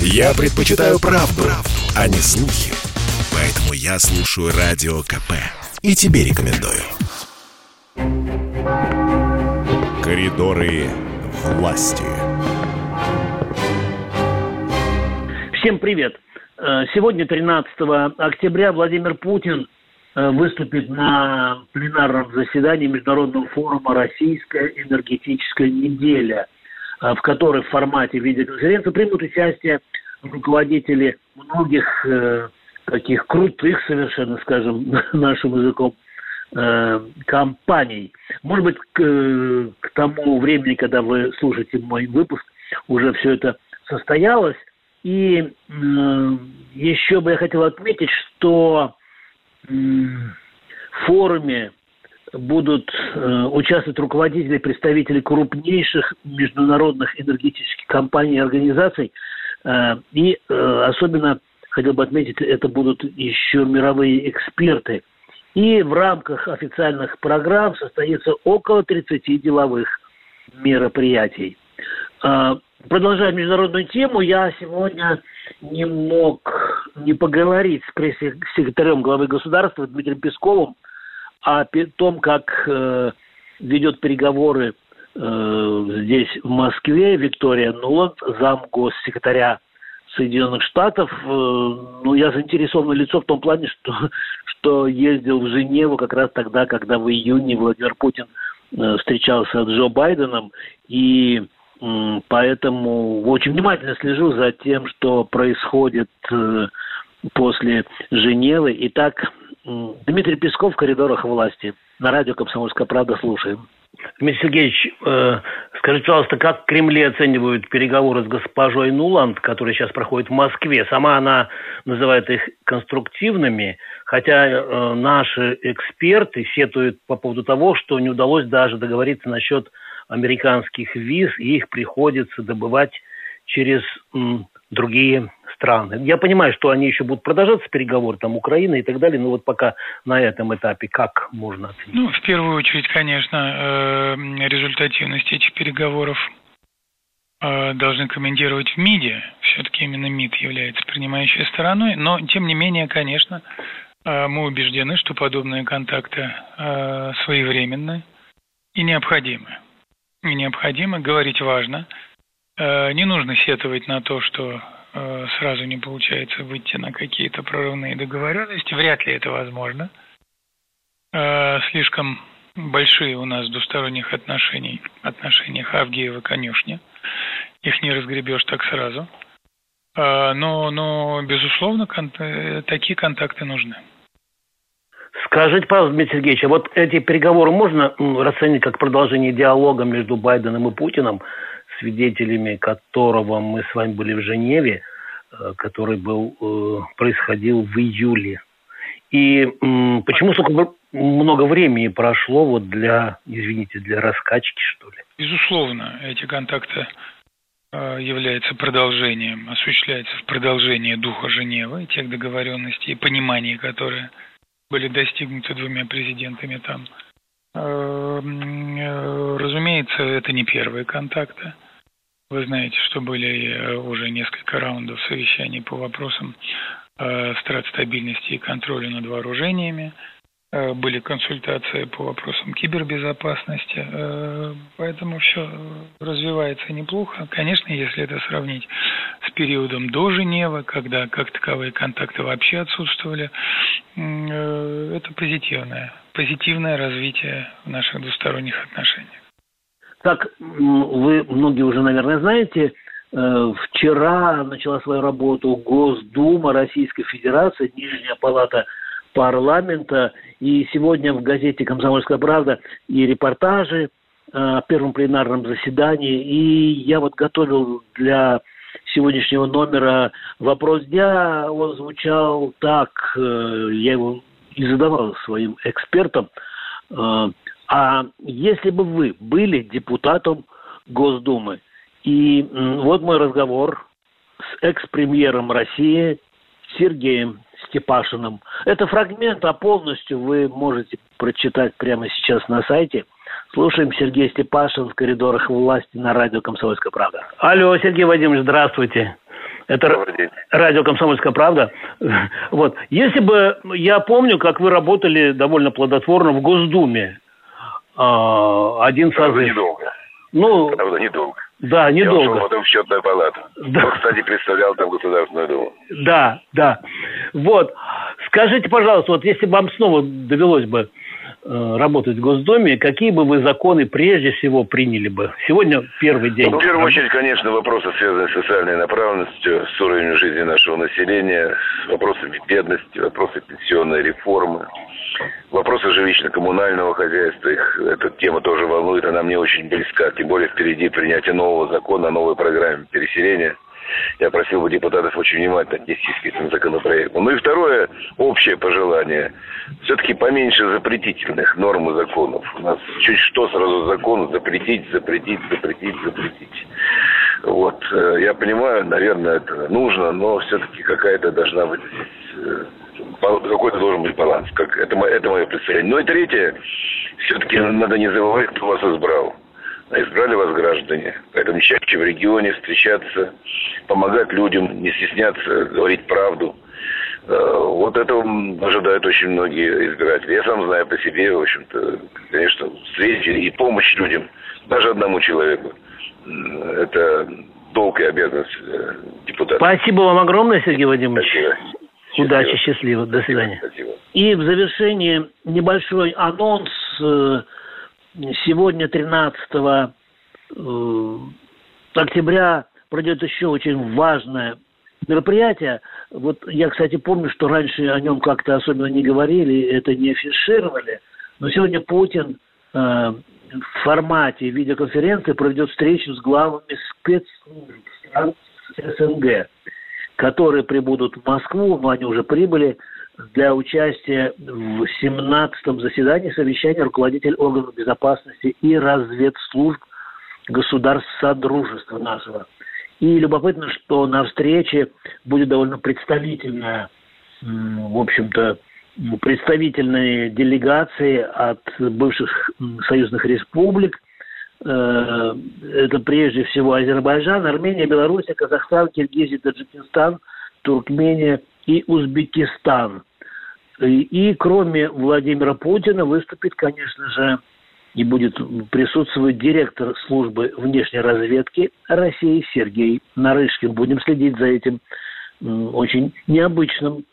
Я предпочитаю правду, правду, а не слухи. Поэтому я слушаю Радио КП. И тебе рекомендую. Коридоры власти. Всем привет. Э, сегодня, 13 октября, Владимир Путин э, выступит на пленарном заседании Международного форума «Российская энергетическая неделя», в которой в формате видеоконференции примут участие руководители многих таких крутых совершенно, скажем, нашим языком, компаний. Может быть, к, к тому времени, когда вы слушаете мой выпуск, уже все это состоялось. И э, еще бы я хотел отметить, что э, в форуме будут э, участвовать руководители, представители крупнейших международных энергетических компаний и организаций. Э, и э, особенно хотел бы отметить, это будут еще мировые эксперты. И в рамках официальных программ состоится около 30 деловых мероприятий. Продолжая международную тему, я сегодня не мог не поговорить с пресс-секретарем главы государства Дмитрием Песковым о том, как э, ведет переговоры э, здесь, в Москве, Виктория Нуланд, зам госсекретаря Соединенных Штатов. Э, ну, я заинтересованное лицо в том плане, что, что ездил в Женеву как раз тогда, когда в июне Владимир Путин встречался с Джо Байденом, и Поэтому очень внимательно слежу за тем, что происходит после Женевы. Итак, Дмитрий Песков в коридорах власти. На радио «Комсомольская правда» слушаем. Дмитрий Сергеевич, э, скажите, пожалуйста, как в Кремле оценивают переговоры с госпожой Нуланд, которые сейчас проходят в Москве? Сама она называет их конструктивными, хотя э, наши эксперты сетуют по поводу того, что не удалось даже договориться насчет американских виз, и их приходится добывать через другие страны. Я понимаю, что они еще будут продолжаться, переговоры, там, Украина и так далее, но вот пока на этом этапе как можно оценить? Ну, в первую очередь, конечно, э, результативность этих переговоров э, должны комментировать в МИДе. Все-таки именно МИД является принимающей стороной, но, тем не менее, конечно, э, мы убеждены, что подобные контакты своевременны и необходимы необходимо, говорить важно. Э, не нужно сетовать на то, что э, сразу не получается выйти на какие-то прорывные договоренности. Вряд ли это возможно. Э, слишком большие у нас двусторонних отношений, отношениях Авгиева конюшня. Их не разгребешь так сразу. Но, но безусловно, кон- такие контакты нужны. Скажите, пожалуйста, Дмитрий Сергеевич, а вот эти переговоры можно расценить как продолжение диалога между Байденом и Путиным, свидетелями которого мы с вами были в Женеве, э, который был, э, происходил в июле. И почему столько много времени прошло вот для, извините, для раскачки, что ли? Безусловно, эти контакты э, являются продолжением, осуществляются в продолжении духа Женевы, тех договоренностей и пониманий, которые были достигнуты двумя президентами там. Разумеется, это не первые контакты. Вы знаете, что были э, уже несколько раундов совещаний по вопросам э, страт стабильности и контроля над вооружениями. Э, были консультации по вопросам кибербезопасности, поэтому все развивается неплохо. Конечно, если это сравнить с периодом до Женевы, когда как таковые контакты вообще отсутствовали, это позитивное, позитивное развитие в наших двусторонних отношениях. Как вы многие уже, наверное, знаете, вчера начала свою работу Госдума Российской Федерации, Нижняя палата парламента. И сегодня в газете «Комсомольская правда» и репортажи э, о первом пленарном заседании. И я вот готовил для сегодняшнего номера вопрос дня. Он звучал так, э, я его и задавал своим экспертам. А если бы вы были депутатом Госдумы, и вот мой разговор с экс-премьером России Сергеем Степашиным. Это фрагмент, а полностью вы можете прочитать прямо сейчас на сайте. Слушаем Сергей Степашин в коридорах власти на радио «Комсомольская правда». Алло, Сергей Вадимович, здравствуйте. Это радио «Комсомольская правда». Вот. Если бы... Я помню, как вы работали довольно плодотворно в Госдуме. А, один Правда, созыв. недолго. Ну, Правда, недолго. Да, недолго. Я ушел потом в счетную палату. Да. Он, кстати, представлял там Государственную Думу. Да, да. Вот. Скажите, пожалуйста, вот если бы вам снова довелось бы работать в Госдуме, какие бы вы законы прежде всего приняли бы? Сегодня первый день. Ну, в первую очередь, конечно, вопросы, связанные с социальной направленностью, с уровнем жизни нашего населения, вопросами бедности, вопросы пенсионной реформы, вопросы жилищно-коммунального хозяйства. Их, эта тема тоже волнует, она мне очень близка. Тем более впереди принятие нового закона, новой программе переселения – я просил бы депутатов очень внимательно отнестись к этим законопроектам. Ну и второе, общее пожелание. Все-таки поменьше запретительных норм и законов. У нас чуть что сразу закон запретить, запретить, запретить, запретить. Вот. Э, я понимаю, наверное, это нужно, но все-таки какая-то должна быть э, какой-то должен быть баланс. Как, это, это мое представление. Ну и третье, все-таки надо не забывать, кто вас избрал избрали вас граждане. Поэтому чаще в регионе встречаться, помогать людям, не стесняться, говорить правду. Э, вот этого ожидают очень многие избиратели. Я сам знаю по себе, в общем-то, конечно, встречи и помощь людям, даже одному человеку. Это долг и обязанность э, депутата. Спасибо вам огромное, Сергей Вадимович. Спасибо. Удачи, счастливо. До свидания. Спасибо. И в завершении небольшой анонс э, сегодня, 13 э, октября, пройдет еще очень важное мероприятие. Вот я, кстати, помню, что раньше о нем как-то особенно не говорили, это не афишировали. Но сегодня Путин э, в формате видеоконференции проведет встречу с главами спецслужб стран СНГ, которые прибудут в Москву, но они уже прибыли для участия в 17-м заседании совещания руководитель органов безопасности и разведслужб государств Содружества нашего. И любопытно, что на встрече будет довольно представительная, в общем-то, представительные делегации от бывших союзных республик. Э, это прежде всего Азербайджан, Армения, Беларусь, Казахстан, Киргизия, Таджикистан, Туркмения и Узбекистан. И, и кроме Владимира Путина выступит, конечно же, и будет присутствовать директор службы внешней разведки России Сергей Нарышкин. Будем следить за этим очень необычным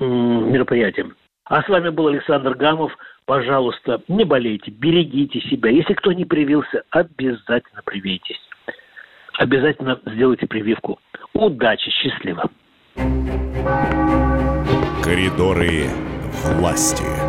мероприятием. А с вами был Александр Гамов. Пожалуйста, не болейте, берегите себя. Если кто не привился, обязательно привейтесь. Обязательно сделайте прививку. Удачи, счастливо. Коридоры власти.